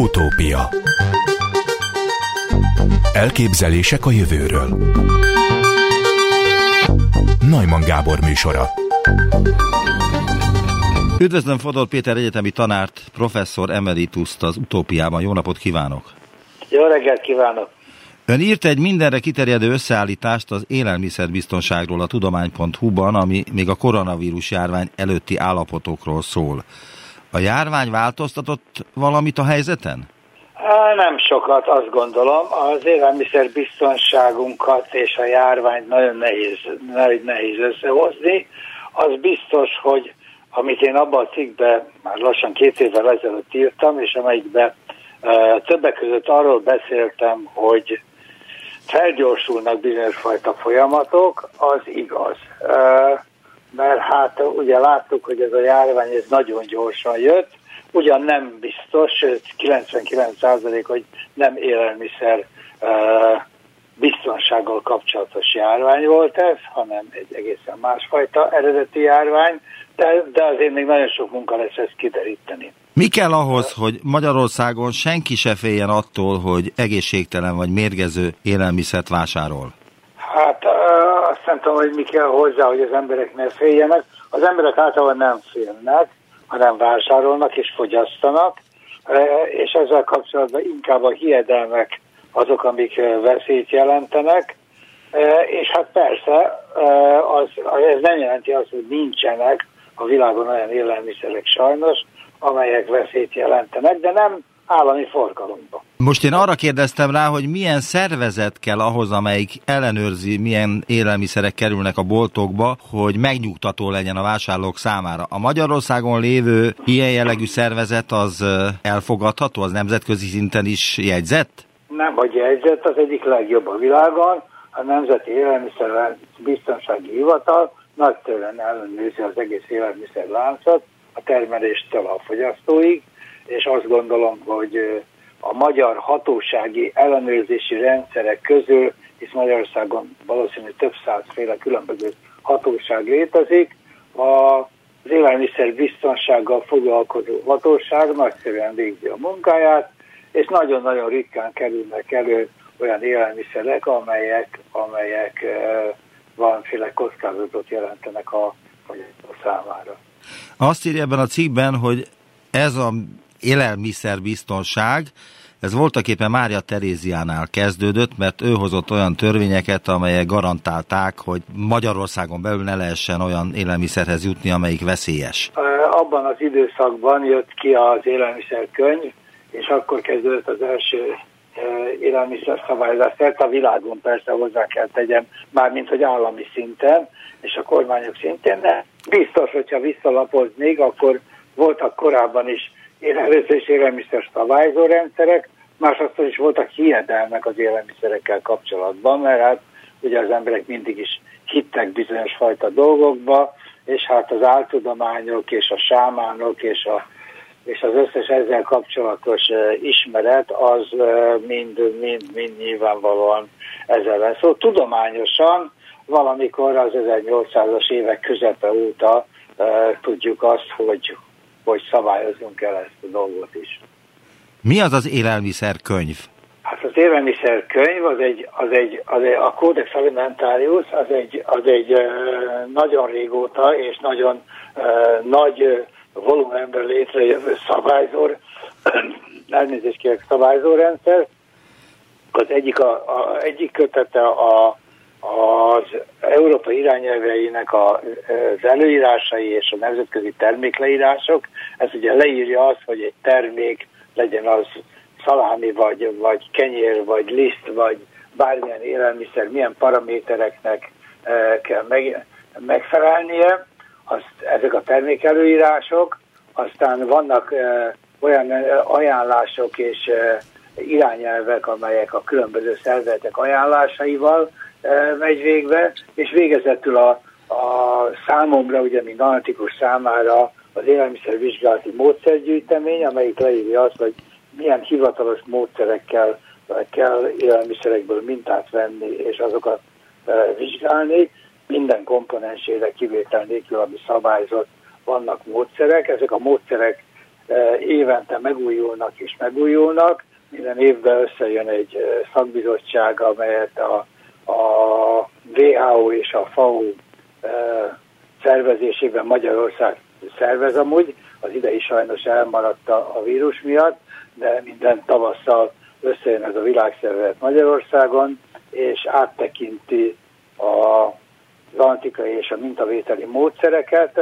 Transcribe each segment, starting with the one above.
Utópia Elképzelések a jövőről Najman Gábor műsora Üdvözlöm Fodor Péter egyetemi tanárt, professzor emerituszt az Utópiában. Jó napot kívánok! Jó reggelt kívánok! Ön írt egy mindenre kiterjedő összeállítást az élelmiszerbiztonságról a tudomány.hu-ban, ami még a koronavírus járvány előtti állapotokról szól. A járvány változtatott valamit a helyzeten? Nem sokat, azt gondolom. Az élelmiszer biztonságunkat és a járványt nagyon nehéz, nagyon nehéz összehozni. Az biztos, hogy amit én abban a cikkben már lassan két évvel ezelőtt írtam, és amelyikben uh, többek között arról beszéltem, hogy felgyorsulnak bizonyos fajta folyamatok, az igaz. Mert hát ugye láttuk, hogy ez a járvány ez nagyon gyorsan jött, ugyan nem biztos, sőt 99% hogy nem élelmiszer biztonsággal kapcsolatos járvány volt ez, hanem egy egészen másfajta eredeti járvány, de, de azért még nagyon sok munka lesz ezt kideríteni. Mi kell ahhoz, hogy Magyarországon senki se féljen attól, hogy egészségtelen vagy mérgező élelmiszert vásárol? Hát azt nem tudom, hogy mi kell hozzá, hogy az emberek ne féljenek. Az emberek általában nem félnek, hanem vásárolnak és fogyasztanak, és ezzel kapcsolatban inkább a hiedelmek azok, amik veszélyt jelentenek, és hát persze az, ez nem jelenti azt, hogy nincsenek. A világon olyan élelmiszerek sajnos, amelyek veszélyt jelentenek, de nem állami forgalomba. Most én arra kérdeztem rá, hogy milyen szervezet kell ahhoz, amelyik ellenőrzi, milyen élelmiszerek kerülnek a boltokba, hogy megnyugtató legyen a vásárlók számára. A Magyarországon lévő ilyen jellegű szervezet az elfogadható, az nemzetközi szinten is jegyzett? Nem, hogy jegyzett, az egyik legjobb a világon, a Nemzeti Élelmiszer Biztonsági Hivatal nagytőlen ellenőrzi az egész élelmiszerláncot, a termeléstől a fogyasztóig, és azt gondolom, hogy a magyar hatósági ellenőrzési rendszerek közül, hisz Magyarországon valószínűleg több százféle különböző hatóság létezik, az élelmiszer biztonsággal foglalkozó hatóság nagyszerűen végzi a munkáját, és nagyon-nagyon ritkán kerülnek elő olyan élelmiszerek, amelyek, amelyek valamiféle kockázatot jelentenek a fogyasztó számára. Azt írja ebben a cikkben, hogy ez a élelmiszerbiztonság, ez voltak éppen Mária Teréziánál kezdődött, mert ő hozott olyan törvényeket, amelyek garantálták, hogy Magyarországon belül ne lehessen olyan élelmiszerhez jutni, amelyik veszélyes. Abban az időszakban jött ki az élelmiszerkönyv, és akkor kezdődött az első élelmiszer szabályozás a világon persze hozzá kell tegyem, mármint hogy állami szinten és a kormányok szintén, de biztos, hogyha visszalapoznék, akkor voltak korábban is először is élelmiszer szabályzó rendszerek, másodszor is voltak hiedelmek az élelmiszerekkel kapcsolatban, mert hát ugye az emberek mindig is hittek bizonyos fajta dolgokba, és hát az áltudományok és a sámánok és, a, és az összes ezzel kapcsolatos ismeret az mind, mind, mind nyilvánvalóan ezzel van. Szóval tudományosan valamikor az 1800-as évek közepe óta tudjuk azt, hogy, hogy szabályozunk el ezt a dolgot is. Mi az az élelmiszerkönyv? Hát az élelmiszerkönyv az egy, az egy, az egy a Codex Alimentarius az egy, az egy nagyon régóta és nagyon nagy volumenben létrejövő szabályzó, elnézést kérek, szabályzórendszer. Az egyik, a, a, egyik kötete a az Európa irányelveinek az előírásai és a nemzetközi termékleírások, ez ugye leírja azt, hogy egy termék legyen az szalámi, vagy, vagy kenyér, vagy liszt, vagy bármilyen élelmiszer, milyen paramétereknek kell meg, megfelelnie, azt, ezek a termékelőírások, aztán vannak olyan ajánlások és irányelvek, amelyek a különböző szervezetek ajánlásaival megy végbe, és végezetül a, a számomra, ugye, mint analitikus számára az élelmiszervizsgálati módszergyűjtemény, amelyik leírja azt, hogy milyen hivatalos módszerekkel kell élelmiszerekből mintát venni, és azokat vizsgálni. Minden komponensére kivétel nélkül, ami szabályzott, vannak módszerek. Ezek a módszerek évente megújulnak és megújulnak. Minden évben összejön egy szakbizottság, amelyet a, a WHO és a FAO szervezésében Magyarország szervez amúgy, az idei sajnos elmaradt a, vírus miatt, de minden tavasszal összejön ez a világszervezet Magyarországon, és áttekinti a az antikai és a mintavételi módszereket.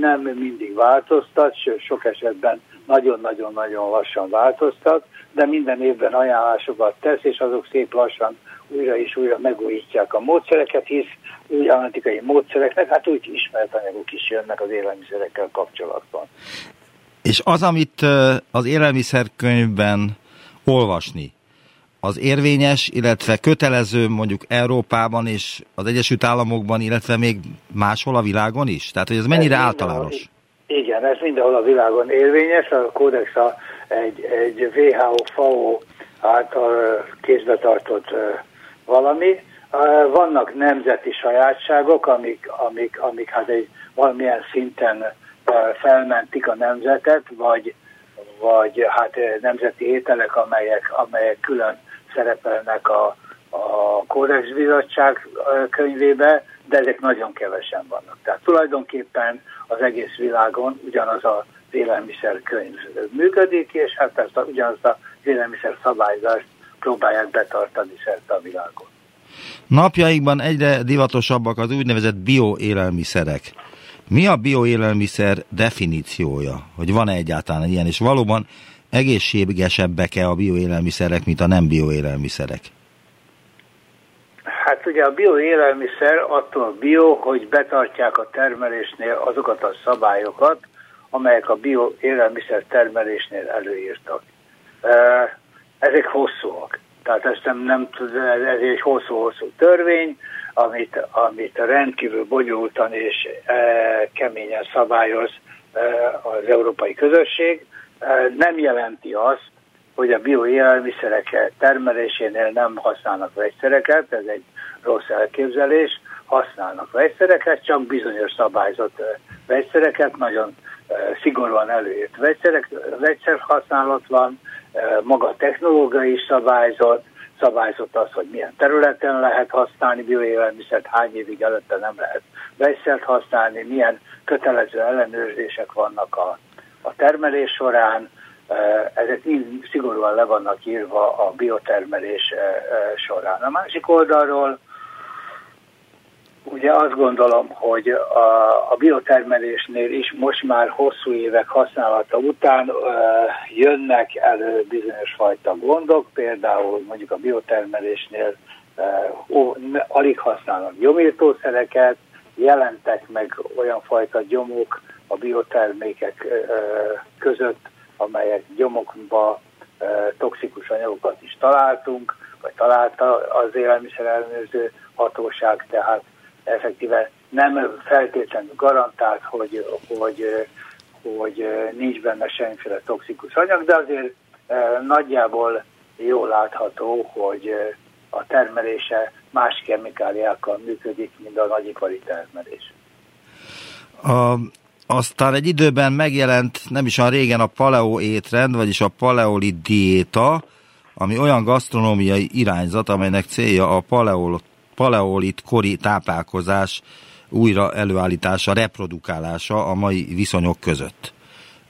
Nem mindig változtat, sőt sok esetben nagyon-nagyon-nagyon lassan változtat, de minden évben ajánlásokat tesz, és azok szép lassan újra és újra megújítják a módszereket, hisz új antikai módszereknek, hát úgy ismert anyagok is jönnek az élelmiszerekkel kapcsolatban. És az, amit az élelmiszerkönyvben olvasni, az érvényes, illetve kötelező mondjuk Európában és az Egyesült Államokban, illetve még máshol a világon is? Tehát, hogy ez mennyire ez általános? Igen, ez mindenhol a világon érvényes. A kódex a, egy, egy WHO-FAO által kézbe tartott valami. Vannak nemzeti sajátságok, amik, amik, amik hát egy valamilyen szinten felmentik a nemzetet, vagy, vagy hát nemzeti ételek, amelyek, amelyek külön szerepelnek a, a Kódex Bizottság könyvébe, de ezek nagyon kevesen vannak. Tehát tulajdonképpen az egész világon ugyanaz a élelmiszer könyv működik, és hát ezt a, ugyanazt a élelmiszer szabályzást próbálják betartani szerte a világon. Napjaikban egyre divatosabbak az úgynevezett bioélelmiszerek. Mi a bioélelmiszer definíciója? Hogy van-e egyáltalán ilyen, és valóban egészségesebbek-e a bioélelmiszerek, mint a nem bioélelmiszerek? Hát ugye a bioélelmiszer attól bio, hogy betartják a termelésnél azokat a szabályokat, amelyek a bioélelmiszer termelésnél előírtak. Ezek hosszúak. Tehát ezt nem, nem ez egy hosszú-hosszú törvény, amit, amit rendkívül bonyolultan és e, keményen szabályoz e, az európai közösség nem jelenti azt, hogy a bioélelmiszerek termelésénél nem használnak vegyszereket, ez egy rossz elképzelés, használnak vegyszereket, csak bizonyos szabályzott vegyszereket, nagyon szigorúan előírt vegyszerek, vegyszer használat van, maga a technológia is szabályzott, szabályzott az, hogy milyen területen lehet használni bioélelmiszert, hány évig előtte nem lehet vegyszert használni, milyen kötelező ellenőrzések vannak a a termelés során, ezek mind szigorúan le vannak írva a biotermelés során. A másik oldalról ugye azt gondolom, hogy a, a biotermelésnél is most már hosszú évek használata után jönnek elő bizonyos fajta gondok, például mondjuk a biotermelésnél ó, alig használnak gyomírtószereket, jelentek meg olyan fajta gyomok, a biotermékek között, amelyek gyomokba toxikus anyagokat is találtunk, vagy találta az élelmiszer ellenőrző hatóság, tehát effektíve nem feltétlenül garantált, hogy, hogy, hogy nincs benne semmiféle toxikus anyag, de azért nagyjából jól látható, hogy a termelése más kemikáliákkal működik, mint a nagyipari termelés. A aztán egy időben megjelent nem is olyan régen a paleo étrend, vagyis a paleolit diéta, ami olyan gasztronómiai irányzat, amelynek célja a paleolit, paleolit kori táplálkozás újra előállítása, reprodukálása a mai viszonyok között.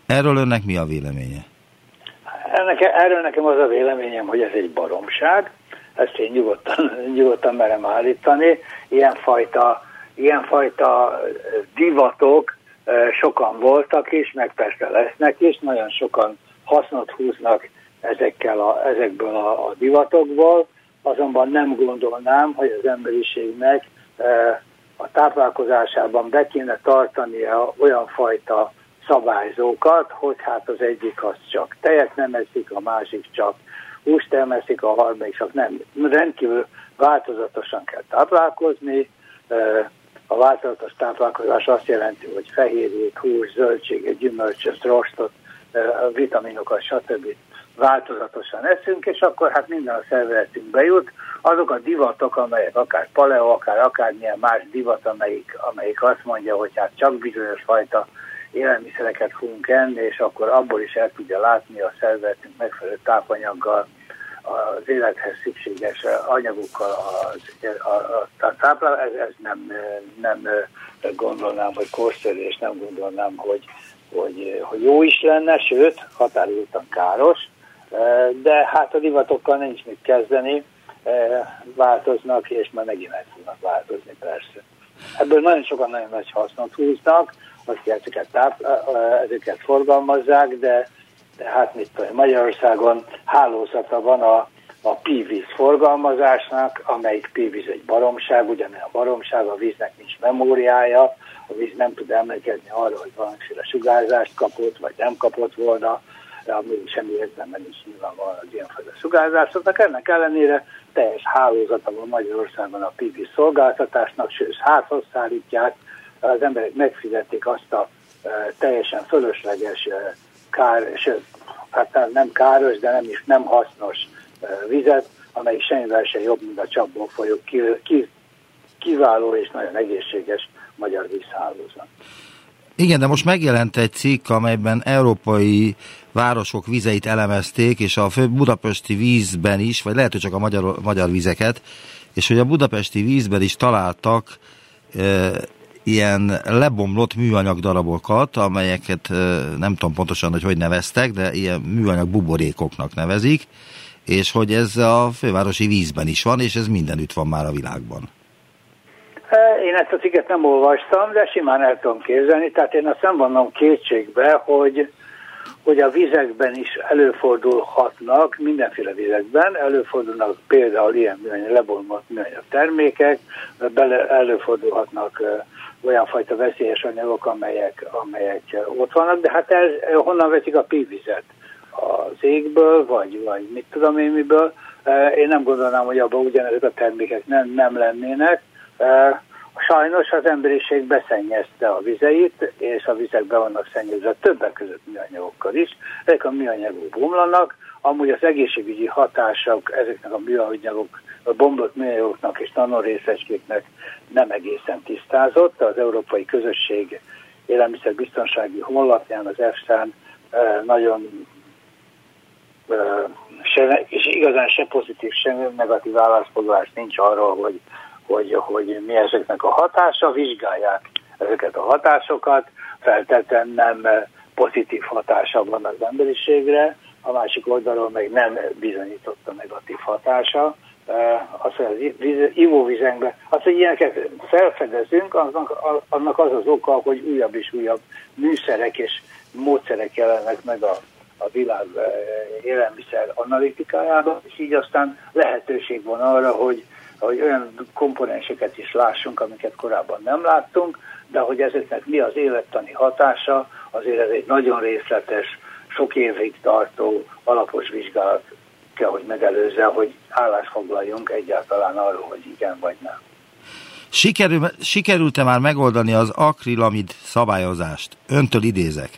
Erről önnek mi a véleménye? Ennek, erről nekem az a véleményem, hogy ez egy baromság, ezt én nyugodtan, nyugodtan merem állítani. Ilyenfajta, ilyenfajta divatok sokan voltak is, meg persze lesznek is, nagyon sokan hasznot húznak ezekkel a, ezekből a, a divatokból, azonban nem gondolnám, hogy az emberiségnek a táplálkozásában be kéne tartania olyan fajta szabályzókat, hogy hát az egyik az csak tejet nem eszik, a másik csak húst nem eszik, a harmadik csak nem. Rendkívül változatosan kell táplálkozni, a változatos táplálkozás azt jelenti, hogy fehérjét, hús, zöldséget, gyümölcsöt, rostot, vitaminokat, stb. Változatosan eszünk, és akkor hát minden a szervezetünkbe jut. Azok a divatok, amelyek akár paleo, akár akármilyen más divat, amelyik, amelyik azt mondja, hogy hát csak bizonyos fajta élelmiszereket fogunk enni, és akkor abból is el tudja látni a szervezetünk megfelelő tápanyaggal, az élethez szükséges anyagokkal az, a, a, a táplál, ez, ez nem, nem gondolnám, hogy korszerű, és nem gondolnám, hogy, hogy, hogy jó is lenne, sőt, határozottan káros, de hát a divatokkal nincs mit kezdeni, változnak, és már megint el fognak változni persze. Ebből nagyon sokan nagyon nagy hasznot húznak, azt ezeket, tápla, ezeket forgalmazzák, de, de hát mit tudom, Magyarországon hálózata van a, a pívíz forgalmazásnak, amelyik pívíz egy baromság, ugyanilyen a baromság, a víznek nincs memóriája, a víz nem tud emlékezni arra, hogy valamiféle sugárzást kapott, vagy nem kapott volna, ami semmi értelme nincs nyilvánvalóan az ilyenfajta sugárzásoknak. Ennek ellenére teljes hálózata van Magyarországon a PV szolgáltatásnak, sőt házhoz szállítják, az emberek megfizették azt a e, teljesen fölösleges, e, kár, sőt, hát nem káros, de nem is nem hasznos e, vizet, amely semmivel sem jobb, mint a csapból folyó ki, ki, kiváló és nagyon egészséges magyar vízhálózat. Igen, de most megjelent egy cikk, amelyben európai városok vizeit elemezték, és a budapesti vízben is, vagy lehet, hogy csak a magyar, magyar vizeket, és hogy a budapesti vízben is találtak e, ilyen lebomlott műanyag darabokat, amelyeket e, nem tudom pontosan, hogy hogy neveztek, de ilyen műanyag buborékoknak nevezik, és hogy ez a fővárosi vízben is van, és ez mindenütt van már a világban. Én ezt a cikket nem olvastam, de simán el tudom képzelni, tehát én azt nem vannom kétségbe, hogy, hogy a vizekben is előfordulhatnak, mindenféle vizekben, előfordulnak például ilyen műanyag, lebomlott műanyag termékek, bele, előfordulhatnak olyan fajta veszélyes anyagok, amelyek, amelyek ott vannak, de hát ez, honnan veszik a pívizet? Az égből, vagy, vagy mit tudom én miből. Én nem gondolnám, hogy abban ugyanezek a termékek nem, nem lennének, Sajnos az emberiség beszennyezte a vizeit, és a vizek be vannak szennyezve többek között műanyagokkal is. Ezek a műanyagok bomlanak, amúgy az egészségügyi hatások ezeknek a műanyagok, a bomlott műanyagoknak és nanorészecskéknek nem egészen tisztázott. Az Európai Közösség élelmiszerbiztonsági honlapján, az EFSA-n nagyon se, és igazán se pozitív, se negatív állásfoglalás nincs arról, hogy hogy, hogy mi ezeknek a hatása, vizsgálják ezeket a hatásokat, feltétlenül nem pozitív hatása van az emberiségre, a másik oldalról meg nem bizonyított a negatív hatása. Az, hogy az ivóvizekben, az, hogy ilyeneket felfedezünk, annak, annak az az oka, hogy újabb és újabb műszerek és módszerek jelennek meg a, a világ élelmiszer analitikájában, és így aztán lehetőség van arra, hogy hogy olyan komponenseket is lássunk, amiket korábban nem láttunk, de hogy ezeknek mi az élettani hatása, azért ez egy nagyon részletes, sok évig tartó alapos vizsgálat kell, hogy megelőzze, hogy állásfoglaljunk egyáltalán arról, hogy igen vagy nem. Sikerül, sikerült-e már megoldani az akrilamid szabályozást? Öntől idézek.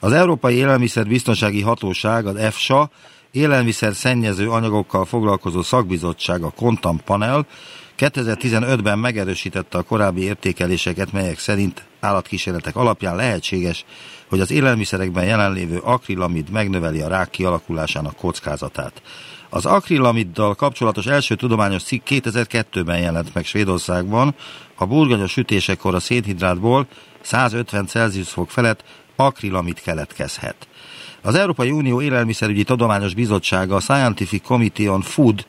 Az Európai Élelmiszerbiztonsági Hatóság, az EFSA élelmiszer szennyező anyagokkal foglalkozó szakbizottság, a Kontam Panel 2015-ben megerősítette a korábbi értékeléseket, melyek szerint állatkísérletek alapján lehetséges, hogy az élelmiszerekben jelenlévő akrilamid megnöveli a rák kialakulásának kockázatát. Az akrilamiddal kapcsolatos első tudományos cikk 2002-ben jelent meg Svédországban, a burgonyos sütésekor a szénhidrátból 150 Celsius fok felett akrilamid keletkezhet. Az Európai Unió Élelmiszerügyi Tudományos Bizottsága, a Scientific Committee on Food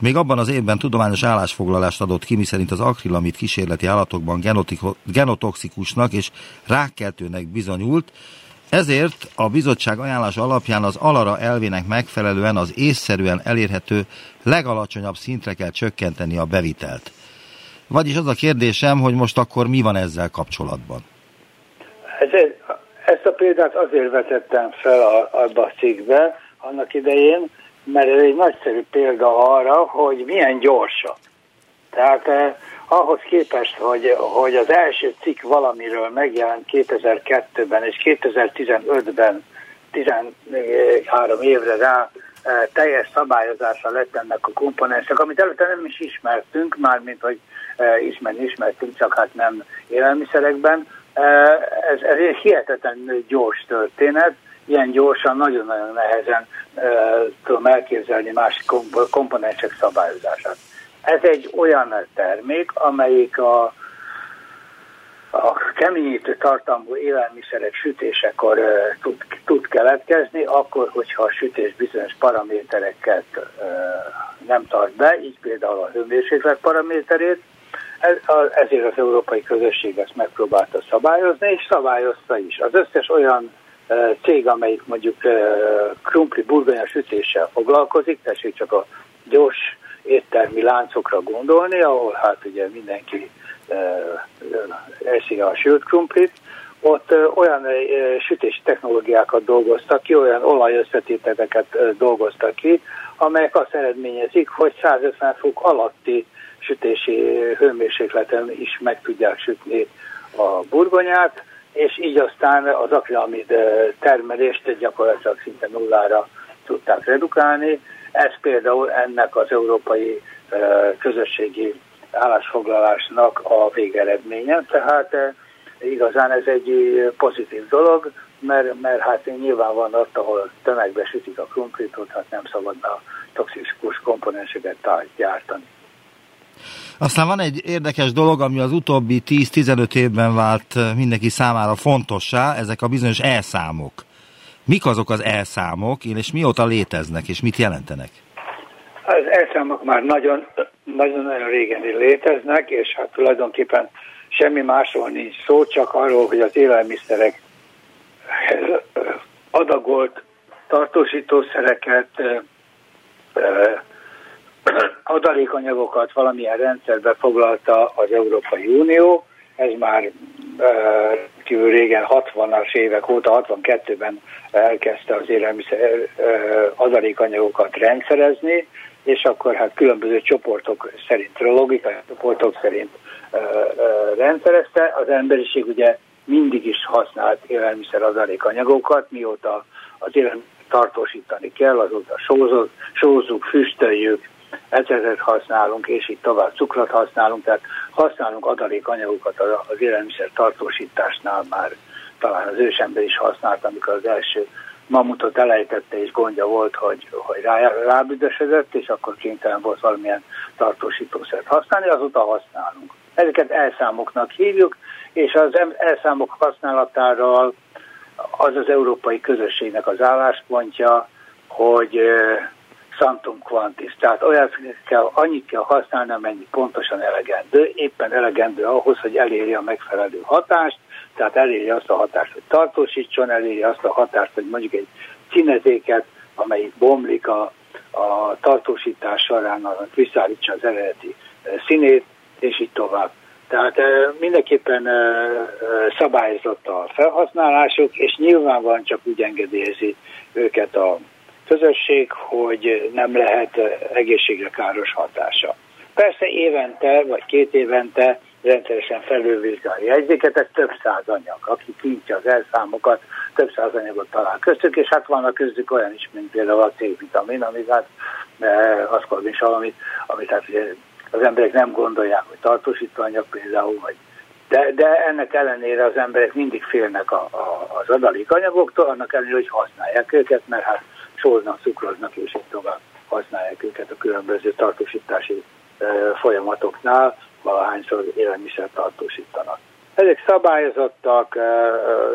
még abban az évben tudományos állásfoglalást adott ki, miszerint az akrilamid kísérleti állatokban genotoxikusnak és rákkeltőnek bizonyult, ezért a bizottság ajánlás alapján az alara elvének megfelelően az észszerűen elérhető legalacsonyabb szintre kell csökkenteni a bevitelt. Vagyis az a kérdésem, hogy most akkor mi van ezzel kapcsolatban? Ez, ezt a példát azért vetettem fel a, abba a cikkbe annak idején, mert ez egy nagyszerű példa arra, hogy milyen gyorsan. Tehát eh, ahhoz képest, hogy, hogy az első cikk valamiről megjelent 2002-ben és 2015-ben 13 évre rá eh, teljes szabályozása lett ennek a komponensek, amit előtte nem is ismertünk, mármint hogy eh, ismerni ismertünk, csak hát nem élelmiszerekben, Ez, ez egy hihetetlen gyors történet, ilyen gyorsan, nagyon-nagyon nehezen tudom elképzelni más komponensek szabályozását. Ez egy olyan termék, amelyik a a keményítő tartalmú élelmiszerek sütésekor tud, tud keletkezni, akkor, hogyha a sütés bizonyos paramétereket nem tart be, így például a hőmérséklet paraméterét, ezért az európai közösség ezt megpróbálta szabályozni, és szabályozta is. Az összes olyan uh, cég, amelyik mondjuk uh, krumpli burgonya sütéssel foglalkozik, tessék csak a gyors éttermi láncokra gondolni, ahol hát ugye mindenki eszi a sült krumplit, ott olyan sütési technológiákat dolgoztak ki, olyan olajösszetételeket dolgoztak ki, amelyek azt eredményezik, hogy 150 fok alatti sütési hőmérsékleten is meg tudják sütni a burgonyát, és így aztán az akrilamid termelést gyakorlatilag szinte nullára tudták redukálni. Ez például ennek az európai közösségi állásfoglalásnak a végeredménye, tehát eh, igazán ez egy eh, pozitív dolog, mert, mert hát nyilván van ott, ahol tömegbe sütik a krumplitot, hát nem szabadna toxikus komponenseket gyártani. Aztán van egy érdekes dolog, ami az utóbbi 10-15 évben vált eh, mindenki számára fontossá, ezek a bizonyos elszámok. Mik azok az elszámok, és mióta léteznek, és mit jelentenek? Az elszámok már nagyon nagyon-nagyon régen léteznek, és hát tulajdonképpen semmi másról nincs szó, csak arról, hogy az élelmiszerek adagolt tartósítószereket, adalékanyagokat valamilyen rendszerbe foglalta az Európai Unió. Ez már kívül régen 60-as évek óta, 62-ben elkezdte az élelmiszer adalékanyagokat rendszerezni, és akkor hát különböző csoportok szerint, logikai csoportok szerint rendszerezte. Az emberiség ugye mindig is használt élelmiszer adalékanyagokat, mióta az élelmiszer tartósítani kell, azóta sózunk, sózzuk, füstöljük, ezeket használunk, és így tovább cukrot használunk, tehát használunk adalékanyagokat az élelmiszer tartósításnál már talán az ősember is használt, amikor az első mamutot elejtette, és gondja volt, hogy, hogy rá, rábüdösödött, és akkor kénytelen volt valamilyen tartósítószert használni, azóta használunk. Ezeket elszámoknak hívjuk, és az elszámok használatáról az az európai közösségnek az álláspontja, hogy Santum Quantis, tehát olyat kell, annyit kell használni, amennyi pontosan elegendő, éppen elegendő ahhoz, hogy elérje a megfelelő hatást, tehát elérje azt a hatást, hogy tartósítson, elérje azt a hatást, hogy mondjuk egy színezéket, amelyik bomlik a, a tartósítás során, annak visszaállítsa az eredeti színét, és így tovább. Tehát mindenképpen szabályozott a felhasználásuk, és nyilvánvalóan csak úgy engedélyezi őket a közösség, hogy nem lehet egészségre káros hatása. Persze évente, vagy két évente rendszeresen felülvizsgálni jegyzéket, ez több száz anyag. Aki kintja az elszámokat, több száz anyagot talál köztük, és hát vannak köztük olyan is, mint például a C-vitamin, amit hát eh, aszkorbin amit, amit hát az emberek nem gondolják, hogy tartósító anyag például, vagy de, de ennek ellenére az emberek mindig félnek a, a, az adalékanyagoktól, annak ellenére, hogy használják őket, mert hát sóznak, cukroznak, és így tovább használják őket a különböző tartósítási folyamatoknál, valahányszor élelmiszer tartósítanak. Ezek szabályozottak,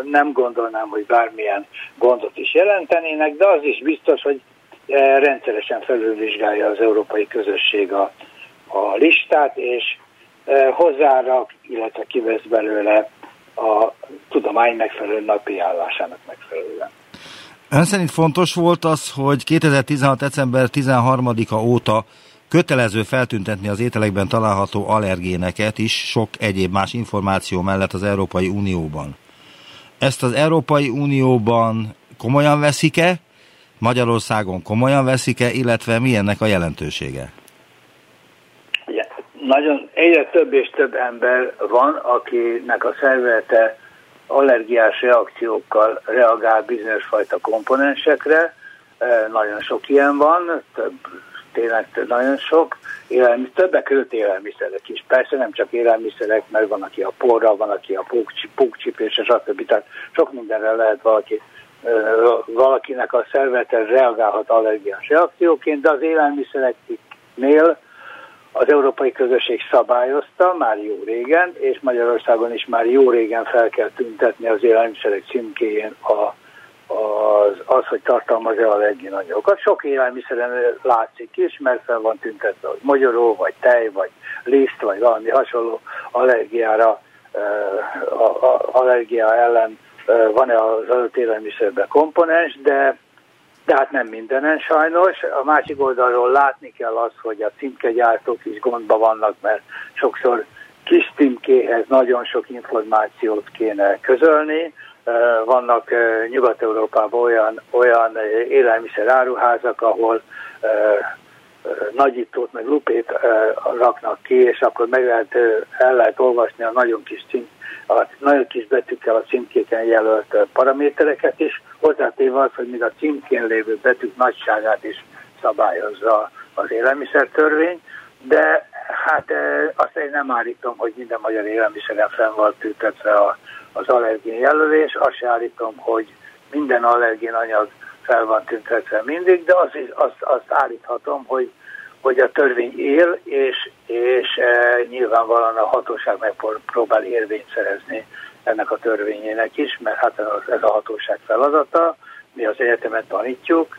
nem gondolnám, hogy bármilyen gondot is jelentenének, de az is biztos, hogy rendszeresen felülvizsgálja az európai közösség a, a listát, és hozzárak, illetve kivesz belőle a tudomány megfelelő napi állásának megfelelően. Ön szerint fontos volt az, hogy 2016. december 13-a óta Kötelező feltüntetni az ételekben található allergéneket is sok egyéb más információ mellett az Európai Unióban. Ezt az Európai Unióban komolyan veszik-e, Magyarországon komolyan veszik-e, illetve mi ennek a jelentősége? Nagyon egyre több és több ember van, akinek a szervezete allergiás reakciókkal reagál bizonyos fajta komponensekre. Nagyon sok ilyen van, több tényleg nagyon sok, élelmiszer, többek között élelmiszerek is. Persze nem csak élelmiszerek, mert van, aki a porra, van, aki a pókcsipés, és stb. Tehát sok mindenre lehet valaki valakinek a szervete reagálhat allergiás reakcióként, de az élelmiszereknél az európai közösség szabályozta már jó régen, és Magyarországon is már jó régen fel kell tüntetni az élelmiszerek címkéjén a, az, az, hogy tartalmaz-e allergénanyagokat. Sok élelmiszeren látszik is, mert fel van tüntetve, hogy magyaró, vagy tej, vagy liszt, vagy valami hasonló allergiára, allergia ellen van-e az adott élelmiszerben komponens, de, de hát nem mindenen sajnos. A másik oldalról látni kell az, hogy a címkegyártók is gondba vannak, mert sokszor kis címkéhez nagyon sok információt kéne közölni. Vannak Nyugat-Európában olyan, olyan élelmiszer áruházak, ahol nagyítót, meg lupét raknak ki, és akkor meg lehet, el lehet olvasni a nagyon kis cím, a nagyon kis betűkkel a címkéken jelölt paramétereket is, hozzátéve az, hogy még a címkén lévő betűk nagyságát is szabályozza az élelmiszertörvény, de hát azt én nem állítom, hogy minden magyar élelmiszeren fenn van tűtetve az allergén jelölés, azt sem állítom, hogy minden allergén anyag fel van tüntetve mindig, de azt, azt, azt állíthatom, hogy hogy a törvény él, és, és e, nyilvánvalóan a hatóság megpróbál érvényt szerezni ennek a törvényének is, mert hát ez a hatóság feladata, mi az egyetemet tanítjuk,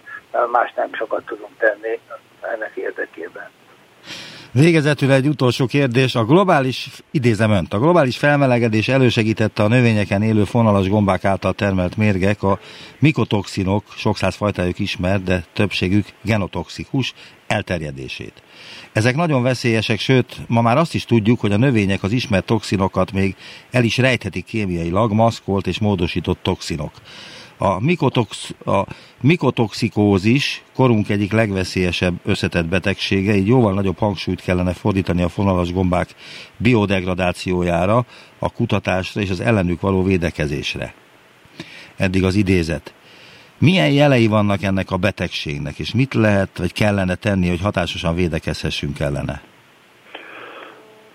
más nem sokat tudunk tenni ennek érdekében. Végezetül egy utolsó kérdés. A globális, idézem önt, a globális felmelegedés elősegítette a növényeken élő fonalas gombák által termelt mérgek, a mikotoxinok, sok száz fajtájuk ismert, de többségük genotoxikus, elterjedését. Ezek nagyon veszélyesek, sőt, ma már azt is tudjuk, hogy a növények az ismert toxinokat még el is rejthetik kémiailag, maszkolt és módosított toxinok. A, mikotox, a mikotoxikózis korunk egyik legveszélyesebb összetett betegsége, így jóval nagyobb hangsúlyt kellene fordítani a fonalas gombák biodegradációjára, a kutatásra és az ellenük való védekezésre. Eddig az idézet. Milyen jelei vannak ennek a betegségnek, és mit lehet, vagy kellene tenni, hogy hatásosan védekezhessünk ellene?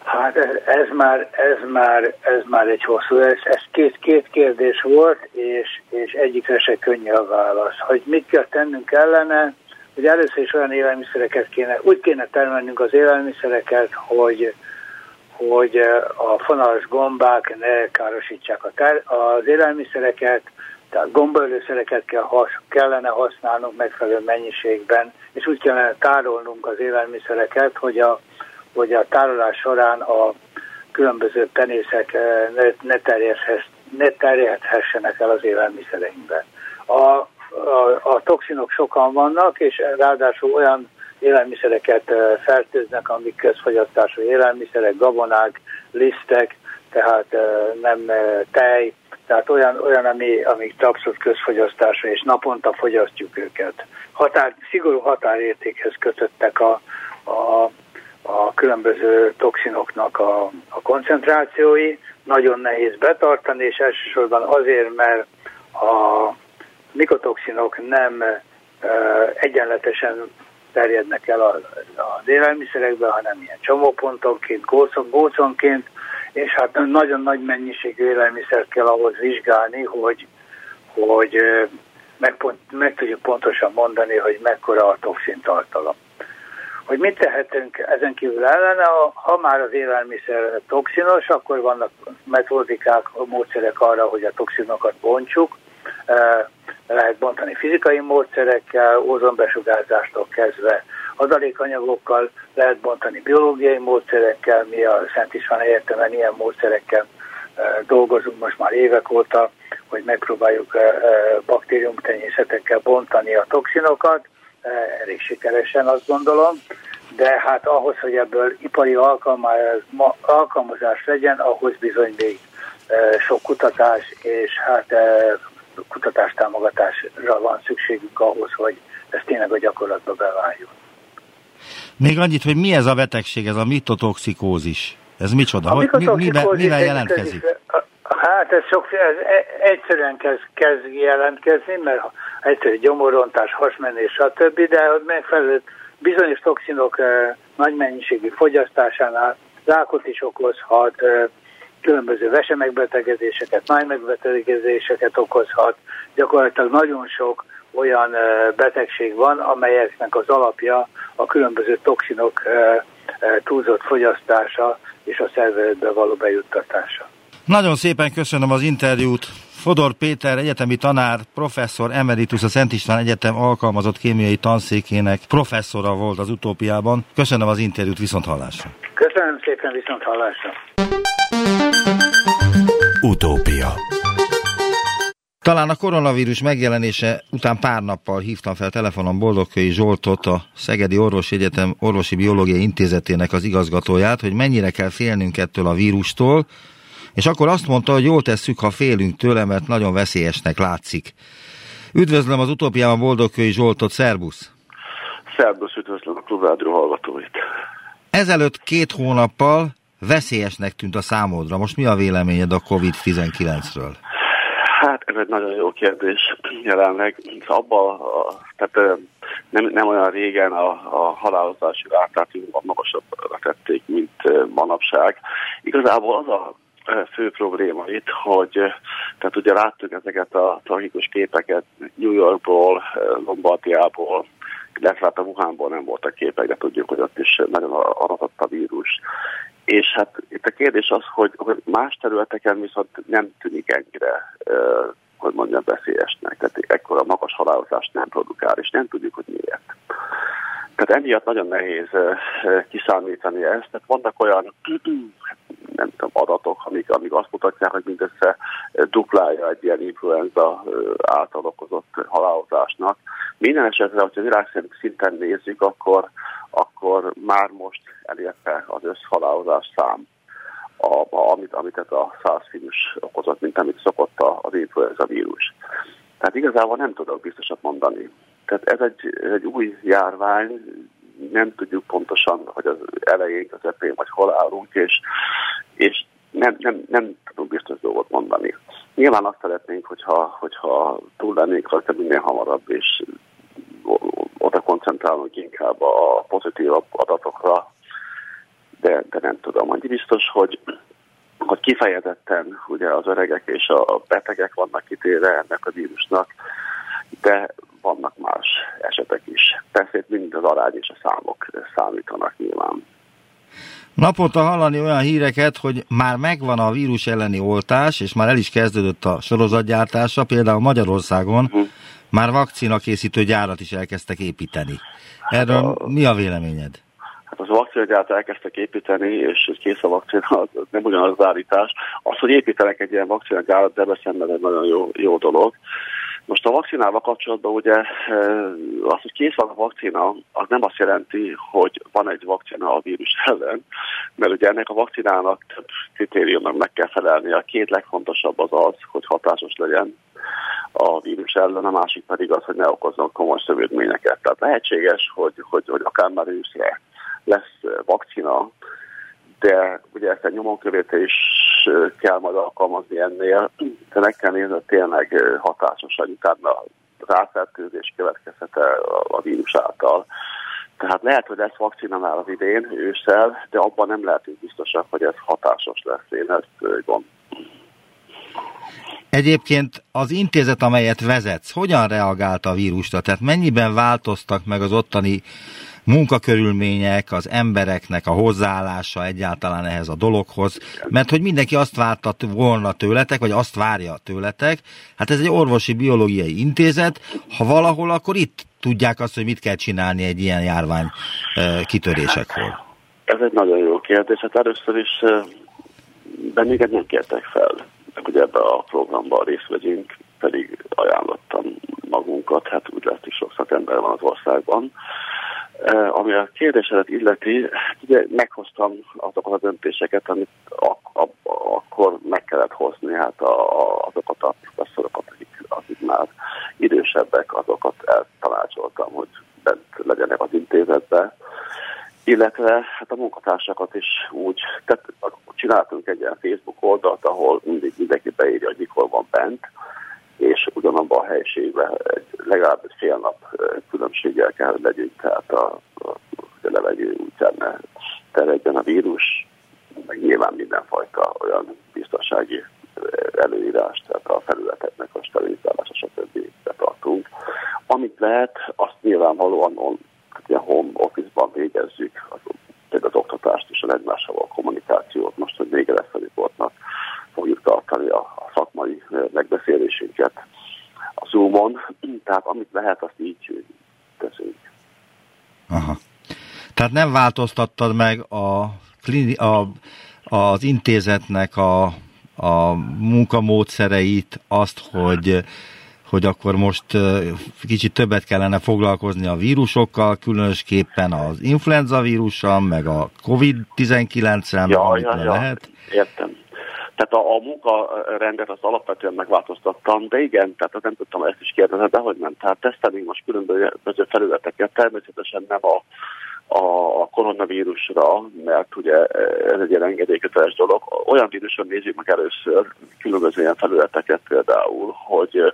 Hát ez, már, ez, már, ez már egy hosszú, ez, ez két, két kérdés volt, és, és egyikre se könnyű a válasz. Hogy mit kell tennünk ellene, hogy először is olyan élelmiszereket kéne, úgy kéne termelnünk az élelmiszereket, hogy, hogy a fonalas gombák ne károsítsák a ter, az élelmiszereket, tehát gombaölőszereket kell, kellene használnunk megfelelő mennyiségben, és úgy kellene tárolnunk az élelmiszereket, hogy a, hogy a tárolás során a különböző penészek eh, ne, ne, ne terjedhessenek el az élelmiszereinkben. A, a, a toxinok sokan vannak, és ráadásul olyan élelmiszereket eh, fertőznek, amik közfogyasztású élelmiszerek, gabonák, lisztek, tehát eh, nem tej, tehát olyan, olyan ami, ami abszolút közfogyasztásra, és naponta fogyasztjuk őket. Határ, szigorú határértékhez kötöttek a, a, a különböző toxinoknak a, a koncentrációi, nagyon nehéz betartani, és elsősorban azért, mert a mikotoxinok nem e, egyenletesen terjednek el az élelmiszerekbe, hanem ilyen csomópontonként, góconként, és hát nagyon nagy mennyiségű élelmiszert kell ahhoz vizsgálni, hogy, hogy meg, meg tudjuk pontosan mondani, hogy mekkora a toxin tartalom. Hogy mit tehetünk ezen kívül ellene, ha már az élelmiszer toxinos, akkor vannak metodikák, módszerek arra, hogy a toxinokat bontsuk. Lehet bontani fizikai módszerekkel, ózonbesugárzástól kezdve adalékanyagokkal, lehet bontani biológiai módszerekkel, mi a Szent István Egyetemen ilyen módszerekkel dolgozunk most már évek óta, hogy megpróbáljuk baktériumtenyészetekkel bontani a toxinokat, elég sikeresen azt gondolom, de hát ahhoz, hogy ebből ipari alkalmazás legyen, ahhoz bizony még sok kutatás és hát kutatástámogatásra van szükségünk ahhoz, hogy ez tényleg a gyakorlatba beváljon. Még annyit, hogy mi ez a betegség, ez a mitotoxikózis? Ez micsoda? Hogy, mi, miben, mivel jelentkezik? Hát ez, sok, ez e- egyszerűen kezd, kezd jelentkezni, mert egyszerű gyomorontás, hasmenés, stb., de megfelelő bizonyos toxinok nagy mennyiségű fogyasztásánál rákot is okozhat, különböző vesemegbetegezéseket, májmegbetegezéseket okozhat. Gyakorlatilag nagyon sok olyan betegség van, amelyeknek az alapja a különböző toxinok túlzott fogyasztása és a szervezetbe való bejuttatása. Nagyon szépen köszönöm az interjút. Fodor Péter egyetemi tanár, professzor emeritus a Szent István Egyetem alkalmazott kémiai tanszékének professzora volt az utópiában. Köszönöm az interjút, viszont hallásra. Köszönöm szépen, viszont hallásra. Utópia talán a koronavírus megjelenése után pár nappal hívtam fel telefonon Boldogkői Zsoltot, a Szegedi Orvosi Egyetem Orvosi Biológiai Intézetének az igazgatóját, hogy mennyire kell félnünk ettől a vírustól, és akkor azt mondta, hogy jól tesszük, ha félünk tőle, mert nagyon veszélyesnek látszik. Üdvözlöm az utópiában Boldogkői Zsoltot, szervusz! Szervusz, üdvözlöm a klubrádió hallgatóit! Ezelőtt két hónappal veszélyesnek tűnt a számodra. Most mi a véleményed a COVID-19-ről? Hát ez egy nagyon jó kérdés jelenleg. Abba, tehát nem, nem olyan régen a, a halálozási rátát magasabbra tették, mint manapság. Igazából az a fő probléma itt, hogy tehát ugye láttuk ezeket a tragikus képeket New Yorkból, Lombardiából, illetve hát a Wuhanból nem voltak képek, de tudjuk, hogy ott is nagyon aratott a vírus. És hát itt a kérdés az, hogy, hogy más területeken viszont nem tűnik ennyire, hogy mondjam, veszélyesnek. Tehát ekkora magas halálozást nem produkál, és nem tudjuk, hogy miért. Tehát emiatt nagyon nehéz kiszámítani ezt. Tehát vannak olyan nem tudom, adatok, amik, amik azt mutatják, hogy mindössze duplája egy ilyen influenza által okozott halálozásnak. Minden esetre, hogyha világ szinten nézzük, akkor, akkor már most elérte az összhalálozás szám, a, amit, amit ez a százfinus okozott, mint amit szokott az influenza vírus. Tehát igazából nem tudok biztosat mondani. Tehát ez egy, egy új járvány, nem tudjuk pontosan, hogy az elején, közepén, vagy hol állunk, és, és nem, nem, nem tudunk biztos dolgot mondani. Nyilván azt szeretnénk, hogyha, hogyha túl lennénk rajta minél hamarabb, és oda koncentrálunk inkább a pozitív adatokra, de, de nem tudom. Annyi biztos, hogy, hogy kifejezetten ugye az öregek és a betegek vannak kitéve ennek a vírusnak, de vannak más esetek is. Persze itt mind az arány és a számok számítanak nyilván. Naponta hallani olyan híreket, hogy már megvan a vírus elleni oltás, és már el is kezdődött a sorozatgyártása, például Magyarországon uh-huh. már vakcina készítő gyárat is elkezdtek építeni. Erről hát a... mi a véleményed? Hát az vakcinagyárat elkezdtek építeni, és kész a vakcina, nem ugyanaz az állítás. Az, hogy építenek egy ilyen vakcinagyárat, de ez egy nagyon jó, jó dolog. Most a vakcinával kapcsolatban ugye az, hogy kész van a vakcina, az nem azt jelenti, hogy van egy vakcina a vírus ellen, mert ugye ennek a vakcinának több kritériumnak meg kell felelni. A két legfontosabb az az, hogy hatásos legyen a vírus ellen, a másik pedig az, hogy ne okozzon komoly szövődményeket. Tehát lehetséges, hogy, hogy, hogy akár már őszre lesz vakcina, de ugye ezt egy nyomonkövetés kell majd alkalmazni ennél, de meg kell nézni, hogy tényleg hatásosan utána ráfertőzés következhet a vírus által. Tehát lehet, hogy lesz vakcina már az idén, ősszel, de abban nem lehetünk biztosak, hogy ez hatásos lesz. Én ezt. Egyébként az intézet, amelyet vezetsz, hogyan reagált a vírusra? Tehát mennyiben változtak meg az ottani munkakörülmények, az embereknek a hozzáállása egyáltalán ehhez a dologhoz, mert hogy mindenki azt várta volna tőletek, vagy azt várja tőletek, hát ez egy orvosi biológiai intézet, ha valahol, akkor itt tudják azt, hogy mit kell csinálni egy ilyen járvány kitörésekor. Ez egy nagyon jó kérdés. Hát először is bennünket nem kértek fel, hogy ebbe a programba részt vegyünk, pedig ajánlottam magunkat, hát úgy hogy sok szakember van az országban. Eh, ami a kérdésedet illeti, hát ugye meghoztam azokat a döntéseket, amit ak- ak- akkor meg kellett hozni, hát a, azokat a professzorokat, akik, akik már idősebbek, azokat eltanácsoltam, hogy bent legyenek az intézetbe, illetve hát a munkatársakat is úgy, tehát csináltunk egy ilyen Facebook oldalt, ahol mindig mindenki beírja, hogy mikor van bent, és ugyanabban a helységben egy, legalább egy fél nap különbséggel kell, hogy legyünk, tehát a, a, a levegő útján ne terjedjen a vírus, meg nyilván mindenfajta olyan biztonsági előírás, tehát a felületeknek a sterilizálása, stb. betartunk. Amit lehet, azt nyilvánvalóan on, ilyen home office-ban végezzük, az, az oktatást és a egymással a kommunikációt. Most, hogy vége lesz a riportnak, fogjuk tartani a, a szakmai megbeszélésünket a Zoom-on. Tehát amit lehet, azt így teszünk. Aha. Tehát nem változtattad meg a, a, az intézetnek a a munkamódszereit, azt, hogy hogy akkor most kicsit többet kellene foglalkozni a vírusokkal, különösképpen az influenza vírussal, meg a COVID-19-rel, ja, amit ja, ja, lehet. Értem. Tehát a, a munkarendet az alapvetően megváltoztattam, de igen, tehát nem tudtam ezt is kérdezni, de hogy nem. Tehát tesztelünk most különböző felületeket, természetesen nem a a koronavírusra, mert ugye ez egy ilyen engedélyköteles dolog. Olyan víruson nézzük meg először különböző ilyen felületeket például, hogy,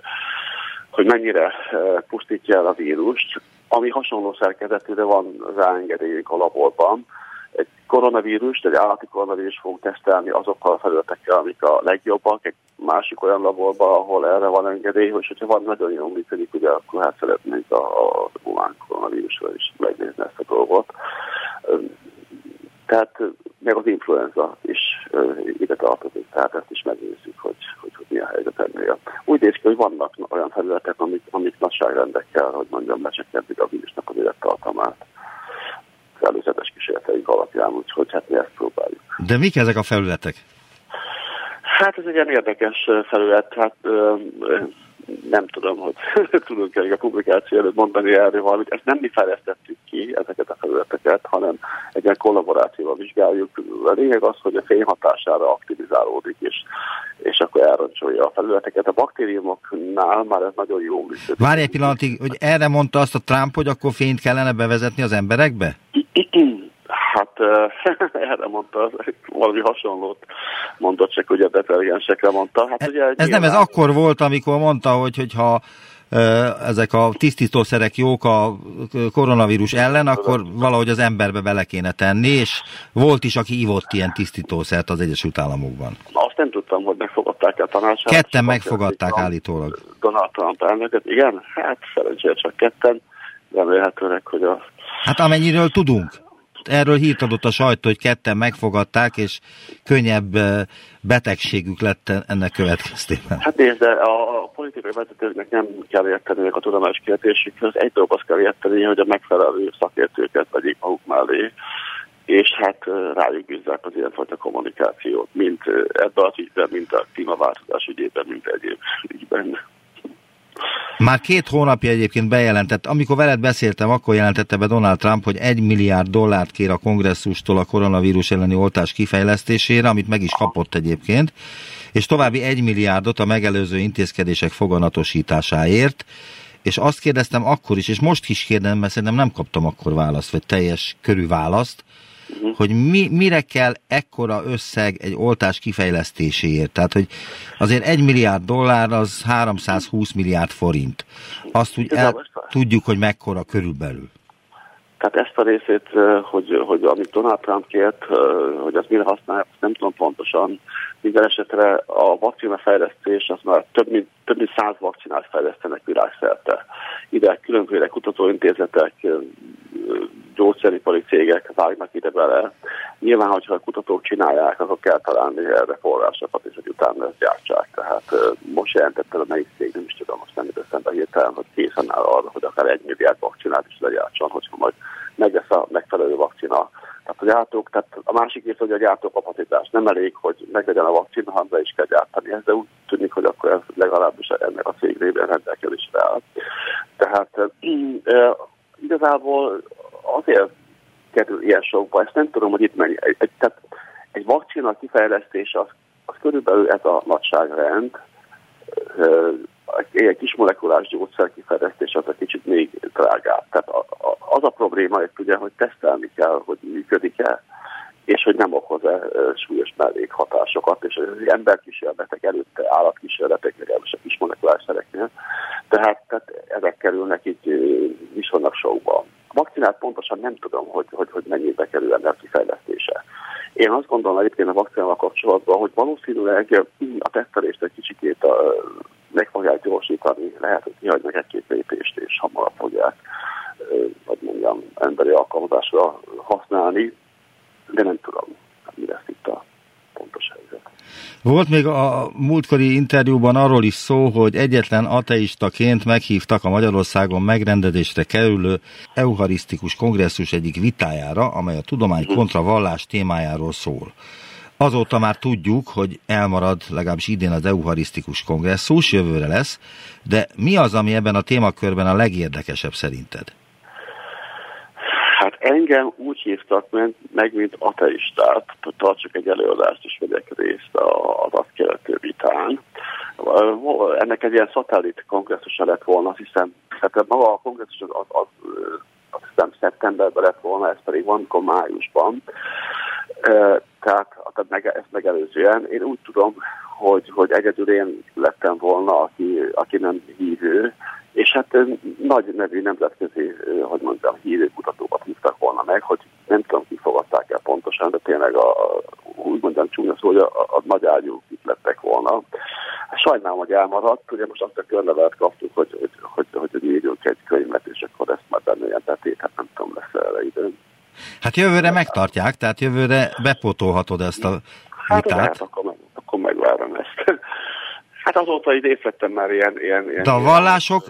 hogy mennyire eh, pusztítja el a vírust, ami hasonló szerkezetű, de van ráengedélyünk a laborban, egy koronavírust, egy állati koronavírus fogunk tesztelni azokkal a felületekkel, amik a legjobbak, egy másik olyan laborban, ahol erre van engedély, és hogyha van nagyon jól működik, ugye akkor hát szeretnénk a, a humán koronavírusról is megnézni ezt a dolgot. Tehát meg az influenza is ide tartozik, tehát ezt is megnézzük, hogy, hogy, hogy mi a helyzet ennél. Úgy néz ki, hogy vannak olyan felületek, amik, amik nagyságrendekkel, hogy mondjam, lecsökkentik a vírusnak az élettartamát előzetes kísérleteink alapján, úgyhogy hát mi ezt próbáljuk. De mik ezek a felületek? Hát ez egy ilyen érdekes felület, hát nem tudom, hogy tudunk-e a publikáció előtt mondani erről valamit. Ezt nem mi fejlesztettük ki, ezeket a felületeket, hanem egy ilyen kollaborációval vizsgáljuk. A lényeg az, hogy a fény hatására aktivizálódik, és, és akkor elroncsolja a felületeket. A baktériumoknál már ez nagyon jó működik. Várj egy pillanatig, hogy erre mondta azt a Trump, hogy akkor fényt kellene bevezetni az emberekbe? Hát erre mondta, valami hasonlót mondott, csak ugye detergensekre mondta. Hát, ugye, ez nyilván... nem, ez akkor volt, amikor mondta, hogy hogyha ezek a tisztítószerek jók a koronavírus ellen, akkor valahogy az emberbe bele kéne tenni, és volt is, aki ivott ilyen tisztítószert az Egyesült Államokban. Azt nem tudtam, hogy megfogadták a tanácsát. Ketten megfogadták állítólag. Donald Trump elnöket, igen, hát szerencsére csak ketten, remélhetőleg, hogy a... Hát amennyiről tudunk erről hírt adott a sajtó, hogy ketten megfogadták, és könnyebb betegségük lett ennek következtében. Hát nézd, de a politikai vezetőknek nem kell érteni a tudományos kérdésükhöz. Egy dolgot kell érteni, hogy a megfelelő szakértőket vegyék maguk mellé, és hát rájuk bízzák az ilyenfajta kommunikációt, mint ebben az ügyben, mint a klímaváltozás ügyében, mint egyéb ügyben. Már két hónapja egyébként bejelentett, amikor veled beszéltem, akkor jelentette be Donald Trump, hogy egy milliárd dollárt kér a kongresszustól a koronavírus elleni oltás kifejlesztésére, amit meg is kapott egyébként, és további egy milliárdot a megelőző intézkedések foganatosításáért, és azt kérdeztem akkor is, és most is kérdem, mert szerintem nem kaptam akkor választ, vagy teljes körű választ, uh-huh. hogy mi, mire kell ekkora összeg egy oltás kifejlesztéséért. Tehát, hogy azért egy milliárd dollár az 320 milliárd forint. Azt úgy el, tudjuk, hogy mekkora körülbelül. Tehát ezt a részét, hogy, hogy amit Donald Trump kért, hogy az mire használja, nem tudom pontosan. Minden esetre a vakcina fejlesztés, az már több mint, több mint száz vakcinát fejlesztenek világszerte. Ide különféle kutatóintézetek, vágnak ide bele. Nyilván, hogyha a kutatók csinálják, akkor kell találni erre forrásokat, és hogy utána ezt gyártsák. Tehát most jelentette a melyik cég, nem is tudom, most nem jut eszembe hirtelen, hogy készen áll arra, hogy akár egy milliárd vakcinát is legyártson, hogyha majd meg lesz a megfelelő vakcina. Tehát a gyártók, tehát a másik része, hogy a gyártó kapacitás nem elég, hogy meglegyen a vakcina, hanem is kell gyártani ezt, de úgy tűnik, hogy akkor ez legalábbis ennek a cég révén rendelkezésre áll. Tehát e, igazából azért kerül ilyen sokba, ezt nem tudom, hogy itt mennyi. Egy, egy, tehát egy vakcina kifejlesztése az, az körülbelül ez a nagyságrend, egy kis molekulás gyógyszer kifejlesztés az a kicsit még drágább. Tehát az a probléma itt ugye, hogy tesztelni kell, hogy működik-e, és hogy nem okoz-e súlyos mellékhatásokat, és az emberkísérletek előtte állatkísérletek, legalábbis a kismolekulárszereknél, tehát, tehát ezek kerülnek így viszonylag sokba. A vakcinát pontosan nem tudom, hogy, hogy, hogy mennyibe kerül ennek kifejlesztése. Én azt gondolom egyébként a vakcinával kapcsolatban, hogy valószínűleg a tesztelést egy kicsikét meg fogják gyorsítani, lehet, hogy kihagynak egy-két lépést, és hamarabb fogják, vagy mondjam, emberi alkalmazásra használni, de nem tudom, mi lesz itt a pontos helyzet. Volt még a múltkori interjúban arról is szó, hogy egyetlen ateistaként meghívtak a Magyarországon megrendezésre kerülő eucharisztikus kongresszus egyik vitájára, amely a tudomány mhm. kontra vallás témájáról szól. Azóta már tudjuk, hogy elmarad legalábbis idén az eucharisztikus kongresszus, jövőre lesz, de mi az, ami ebben a témakörben a legérdekesebb szerinted? Engem úgy hívtak meg, mint ateistát, tartsuk egy előadást, és vegyek részt az azt vitán. Ennek egy ilyen szatellit kongresszusa lett volna, hiszen hát maga a kongresszus az, az, az hiszem szeptemberben lett volna, ez pedig van, akkor májusban. Tehát, tehát ezt megelőzően én úgy tudom, hogy, hogy egyedül én lettem volna, aki, aki nem hívő, és hát nagy nevű nemzetközi, hogy mondjam, hívőkutatókat hívtak volna meg, hogy nem tudom, ki fogadták el pontosan, de tényleg a, úgy mondjam csúnya szó, hogy a, a nagy ágyúk itt lettek volna. Sajnálom, hogy elmaradt, ugye most azt a körlevelet kaptuk, hogy, hogy, hogy, hogy, hogy írjunk egy könyvet, és akkor ezt már benne ilyen tetét, hát nem tudom, lesz erre időn. Hát jövőre megtartják, tehát jövőre bepotolhatod ezt a hát vitát. Hát, akkor, meg, akkor megvárom ezt. Hát azóta így észlettem már ilyen... ilyen, ilyen De a vallások,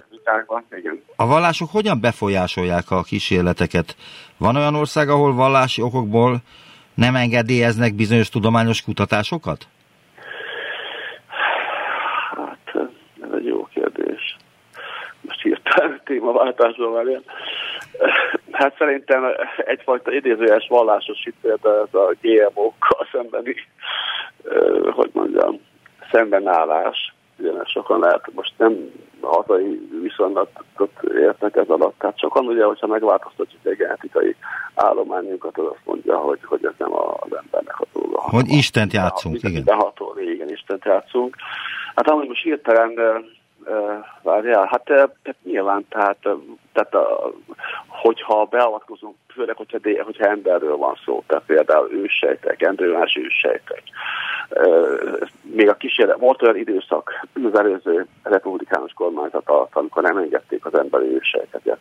igen. a vallások hogyan befolyásolják a kísérleteket? Van olyan ország, ahol vallási okokból nem engedélyeznek bizonyos tudományos kutatásokat? Hát, ez egy jó kérdés. Most hirtelen témaváltásban már ilyen. Hát szerintem egyfajta idézőjes vallásos hitet ez a GMO-kkal szembeni, hogy mondjam, szembenállás. Ugyanis sokan lehet, most nem hazai viszonylatot értek ez alatt. Tehát sokan ugye, hogyha megváltoztatjuk egy genetikai állományunkat, az azt mondja, hogy, hogy ez nem az embernek a dolga. Hogy Istent játszunk, igen. Behatol, igen, Istent játszunk. Hát amúgy most hirtelen várjál, hát tehát nyilván, tehát, tehát a, hogyha beavatkozunk, főleg, hogyha, hogyha emberről van szó, tehát például őssejtek, embryonális őssejtek. Még a kísérlet, volt olyan időszak az előző republikánus kormányzat alatt, amikor nem engedték az emberi ősejteket,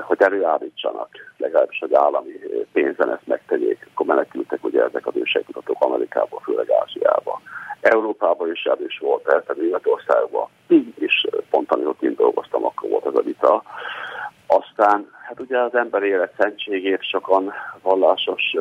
hogy előállítsanak, legalábbis az állami pénzen ezt megtegyék, akkor menekültek ugye ezek az ősejkutatók Amerikából, főleg Ázsiába. Európában is is volt, ez a Németországban, és pont amikor én dolgoztam, akkor volt ez a vita. Aztán, hát ugye az ember élet szentségét sokan vallásos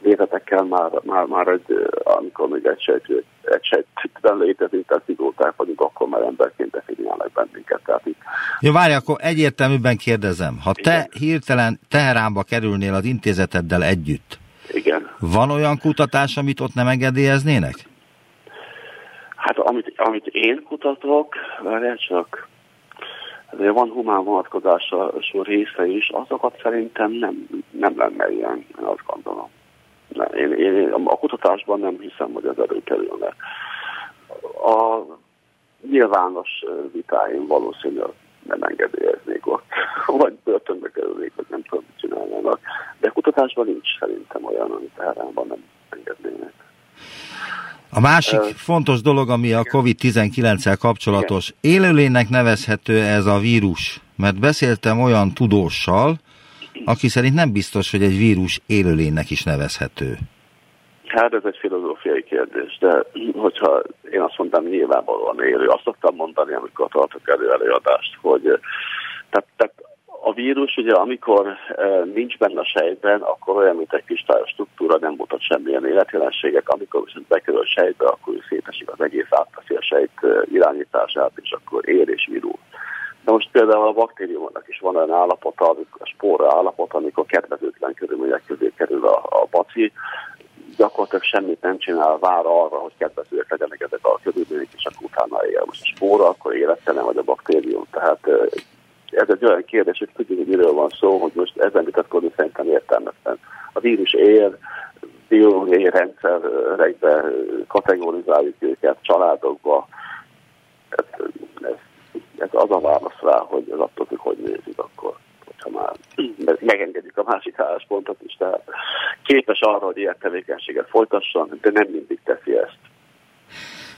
vétetekkel már, már, már egy, amikor még egy sejt, egy sejtben létezik, tehát szigorúták vagyunk, akkor már emberként definiálnak bennünket. Tehát itt... Jó, várj, akkor egyértelműben kérdezem. Ha te Igen. hirtelen Teheránba kerülnél az intézeteddel együtt, Igen. van olyan kutatás, amit ott nem engedélyeznének? Hát amit, amit én kutatok, várjál csak, azért van humán vonatkozása része is, azokat szerintem nem, nem lenne ilyen, én azt gondolom. Én, én, a kutatásban nem hiszem, hogy ez előkerülne. A nyilvános vitáim valószínűleg nem engedélyeznék ott, vagy börtönbe kerülnék, vagy nem tudom, mit csinálnának. De kutatásban nincs szerintem olyan, amit Teheránban nem engednének. A másik uh, fontos dolog, ami a COVID-19-el kapcsolatos, igen. élőlénynek nevezhető ez a vírus, mert beszéltem olyan tudóssal, aki szerint nem biztos, hogy egy vírus élőlénynek is nevezhető. Hát ez egy filozófiai kérdés, de hogyha én azt mondtam, nyilvánvalóan élő, azt szoktam mondani, amikor tartok elő előadást, hogy tehát, tehát a vírus ugye amikor e, nincs benne a sejtben, akkor olyan, mint egy kristályos struktúra, nem mutat semmilyen életjelenségek, amikor viszont bekerül a sejtbe, akkor szétesik az egész, átveszi a sejt e, irányítását, és akkor él és virul. De most például a baktériumnak is van olyan állapota, a spóra állapota, amikor kedvezőtlen körülmények közé kerül a, a baci, gyakorlatilag semmit nem csinál, vár arra, hogy kedvezőek legyenek ezek a körülmények, és akkor utána él. Most a spóra, akkor élettelen vagy a baktérium, tehát ez egy olyan kérdés, hogy tudjuk, hogy miről van szó, hogy most ezen vitatkozni szerintem értelmetlen. A vírus ér, biológiai rendszerekbe kategorizáljuk őket, családokba. Ez, ez az a válasz rá, hogy az attól függ, hogy nézik akkor hogyha már megengedjük a másik álláspontot is, tehát képes arra, hogy ilyen tevékenységet folytasson, de nem mindig teszi ezt.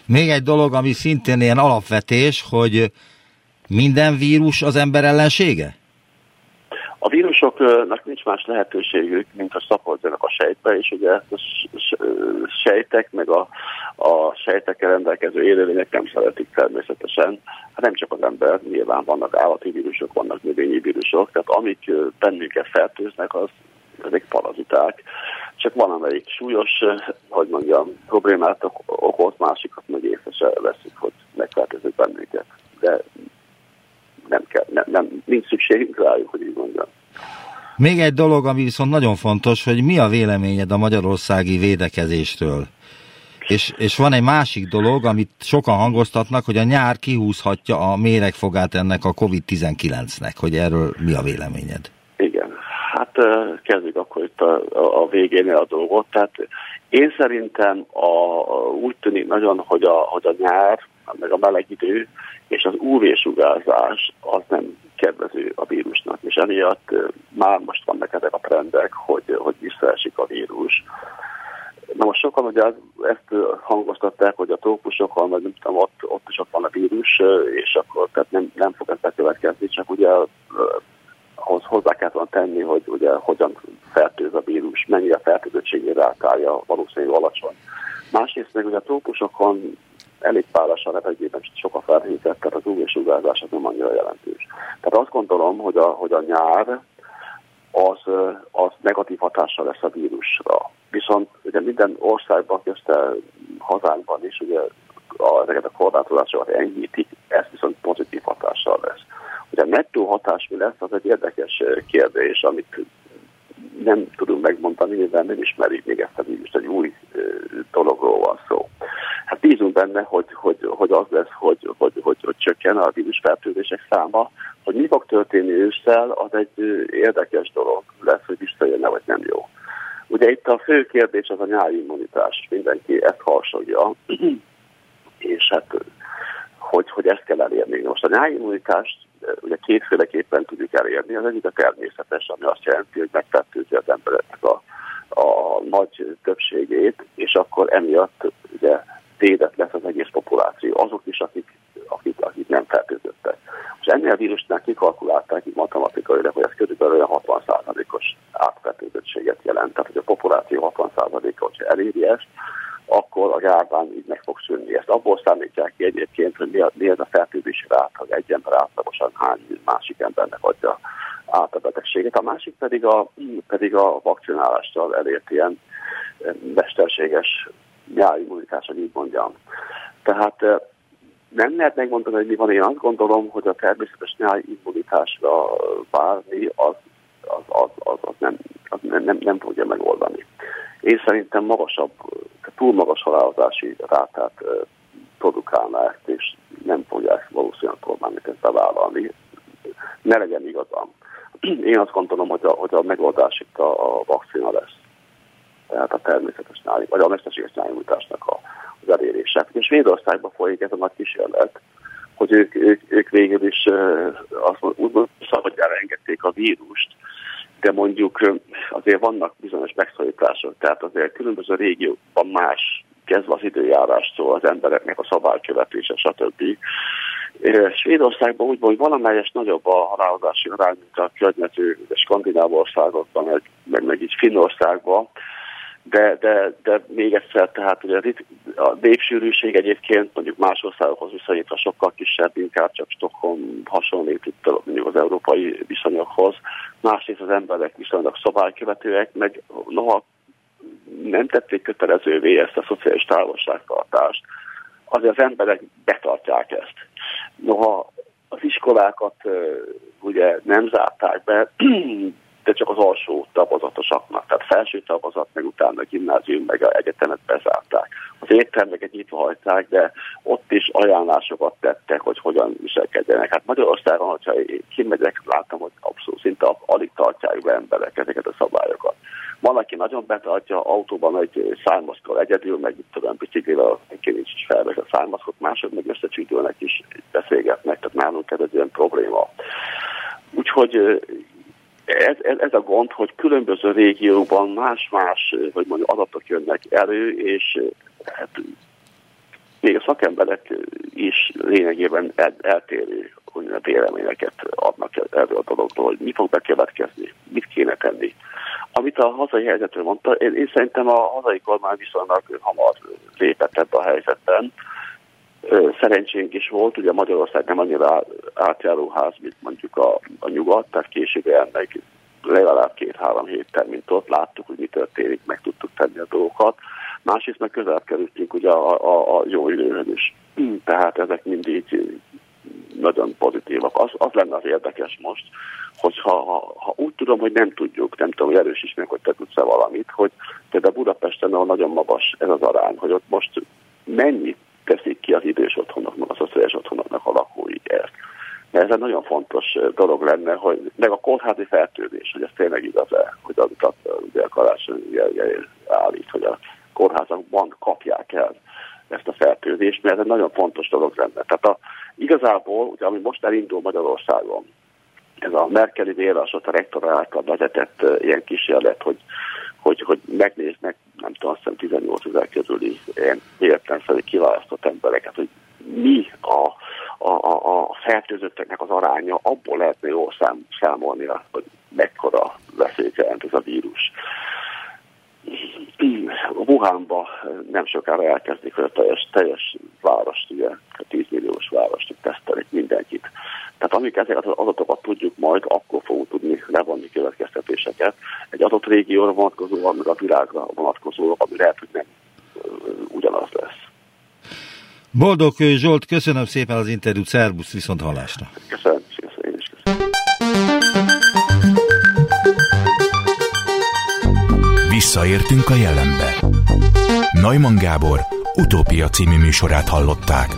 Még egy dolog, ami szintén ilyen alapvetés, hogy minden vírus az ember ellensége? A vírusoknak nincs más lehetőségük, mint hogy szaporodjanak a sejtbe, és ugye a sejtek, meg a, a sejtekkel rendelkező élőlények nem szeretik természetesen. Hát nem csak az ember, nyilván vannak állati vírusok, vannak növényi vírusok, tehát amik bennünket fertőznek, az ezek paraziták. Csak van, amelyik súlyos, hogy mondjam, problémát okoz, másikat meg észre se veszik, hogy megfertőzik bennünket. De nem kell, nem, nem, nincs szükségünk rájuk, hogy így mondjam. Még egy dolog, ami viszont nagyon fontos, hogy mi a véleményed a magyarországi védekezésről? És, és van egy másik dolog, amit sokan hangoztatnak, hogy a nyár kihúzhatja a méregfogát ennek a COVID-19-nek, hogy erről mi a véleményed? Igen, hát kezdjük akkor itt a, a végén a dolgot. Tehát én szerintem a, úgy tűnik nagyon, hogy a, hogy a nyár, meg a meleg idő és az UV-sugárzás az nem kedvező a vírusnak, és emiatt már most vannak ezek a trendek, hogy, hogy visszaesik a vírus. Na most sokan ugye ezt hangoztatták, hogy a trópusokon, vagy nem tudom, ott, ott is ott van a vírus, és akkor tehát nem, nem fog ez bekövetkezni, csak ugye ahhoz hozzá kell volna tenni, hogy ugye hogyan fertőz a vírus, mennyi a fertőzöttségi rátája valószínűleg alacsony. Másrészt meg ugye a trópusokon elég pálas a levegőben, sok a felhőzet, tehát az UV-sugárzás az nem annyira jelentős. Tehát azt gondolom, hogy a, hogy a nyár az, az negatív hatással lesz a vírusra. Viszont ugye minden országban, közte hazánkban is ugye a, ezeket a korlátozásokat enyhítik, ez viszont pozitív hatással lesz. Ugye a nettó hatás mi lesz, az egy érdekes kérdés, amit nem tudunk megmondani, mivel nem ismerik még ezt a vírust, egy új dologról van szó. Hát bízunk benne, hogy, hogy, hogy az lesz, hogy, hogy, hogy, hogy csökken a vírusfertőzések száma. Hogy mi fog történni ősszel, az egy érdekes dolog lesz, hogy visszajönne, vagy nem jó. Ugye itt a fő kérdés az a nyári immunitás. Mindenki ezt harsogja, és hát hogy, hogy ezt kell elérni. Most a nyári immunitást ugye kétféleképpen tudjuk elérni. Az egyik a természetes, ami azt jelenti, hogy megfertőzi az embereknek a, a nagy többségét, és akkor emiatt ugye védett lesz az egész populáció. Azok is, akik, akik, akik nem fertőzöttek. És ennél a vírusnál kikalkulálták így matematikailag, hogy ez körülbelül 60%-os átfertőzöttséget jelent. Tehát, hogy a populáció 60%-a, hogyha eléri ezt, akkor a járvány így meg fog szűnni. Ezt abból számítják ki egyébként, hogy mi, a, mi ez a fertőzési hogy egy ember átlagosan hány másik embernek adja át a betegséget. A másik pedig a, pedig a vakcinálással elért ilyen mesterséges nyárimmunitás, hogy így mondjam. Tehát nem lehet megmondani, hogy mi van. Én azt gondolom, hogy a természetes nyári immunitásra várni az, az, az, az, az, nem, az nem, nem, nem tudja megoldani. Én szerintem magasabb, túl magas halálozási rátát produkálná ezt, és nem fogja ezt valószínűleg a kormánynak ezt bevállalni. Ne legyen igazam. Én azt gondolom, hogy a, hogy a megoldás itt a, a vakcina lesz. Tehát a természetes nyári, vagy a mesterséges nyárimutásnak a, az elérése. És Védországban folyik ez a nagy kísérlet, hogy ők, ők, ők végül is azt úgymond szabadjára engedték a vírust, de mondjuk azért vannak bizonyos megszorítások, tehát azért különböző régiókban más kezdve az időjárástól az embereknek a szabálykövetése, stb. Svédországban úgy hogy valamelyes nagyobb a halálozási arány, mint a környező skandináv országokban, meg, meg, meg így Finnországban, de, de, de még egyszer, tehát ugye a népsűrűség egyébként mondjuk más országokhoz viszonyítva sokkal kisebb, inkább csak Stockholm hasonlít itt mondjuk az európai viszonyokhoz. Másrészt az emberek viszonylag szabálykövetőek, meg noha nem tették kötelezővé ezt a szociális távolságtartást, azért az emberek betartják ezt. Noha az iskolákat ugye nem zárták be, de csak az alsó tagozatosaknak, tehát felső tagozat, meg utána a gimnázium, meg a egyetemet bezárták. Az éttermeket nyitva hagyták, de ott is ajánlásokat tettek, hogy hogyan viselkedjenek. Hát Magyarországon, hogyha én kimegyek, látom, hogy abszolút szinte alig tartják be emberek ezeket a szabályokat. Van, aki nagyon betartja, autóban egy származkal egyedül, meg itt tudom, biciklivel, aki nincs is felvesz a származkot, mások meg összecsütülnek is beszélgetnek, tehát nálunk ez egy ilyen probléma. Úgyhogy ez, ez, ez a gond, hogy különböző régióban más-más, hogy mondjuk adatok jönnek elő, és hát még a szakemberek is lényegében el, eltérő véleményeket adnak erről a dologról, hogy mi fog bekövetkezni, mit kéne tenni. Amit a hazai helyzetről mondta, én, én szerintem a hazai kormány viszonylag hamar lépett ebbe a helyzetben. Szerencsénk is volt, ugye Magyarország nem annyira átjáróház, mint mondjuk a, a nyugat, tehát később ennek legalább két-három héttel, mint ott láttuk, hogy mi történik, meg tudtuk tenni a dolgokat. Másrészt meg közel kerültünk ugye a, a, a jó időhöz is. Tehát ezek mindig nagyon pozitívak. Az, az lenne az érdekes most, hogyha ha, ha úgy tudom, hogy nem tudjuk, nem tudom, hogy erős meg, hogy te tudsz-e valamit, hogy például Budapesten, ahol nagyon magas ez az arány, hogy ott most mennyit teszik ki az idős otthonoknak, a szociális otthonoknak a lakói ezt. Mert ez egy nagyon fontos dolog lenne, hogy meg a kórházi fertőzés, hogy ez tényleg igaz-e, hogy utat ugye a karácsony állít, hogy a kórházakban kapják el ezt a fertőzést, mert ez egy nagyon fontos dolog lenne. Tehát a, igazából, ugye, ami most elindul Magyarországon, ez a Merkeli vérasot a rektor által vezetett ilyen kísérlet, hogy, hogy, hogy megnéznek, nem tudom, azt hiszem 18 ezer közüli ilyen értelmszerű kiválasztott embereket, hogy mi a, a, a fertőzötteknek az aránya, abból lehetne jól szám, számolni, hogy mekkora veszélyt jelent ez a vírus. Wuhanba nem sokára elkezdik, hogy a teljes, teljes várost, ugye, a 10 milliós várost tesztelik mindenkit. Tehát amíg ezeket az adatokat tudjuk majd, akkor fogunk tudni levonni következtetéseket. Egy adott régióra vonatkozóan, meg a világra vonatkozóan, ami lehet, hogy nem ugyanaz lesz. Boldog Zsolt, köszönöm szépen az interjút, szervusz, viszont hallásra. Köszönöm. Visszaértünk a jelenbe. Neumann Gábor utópia című műsorát hallották.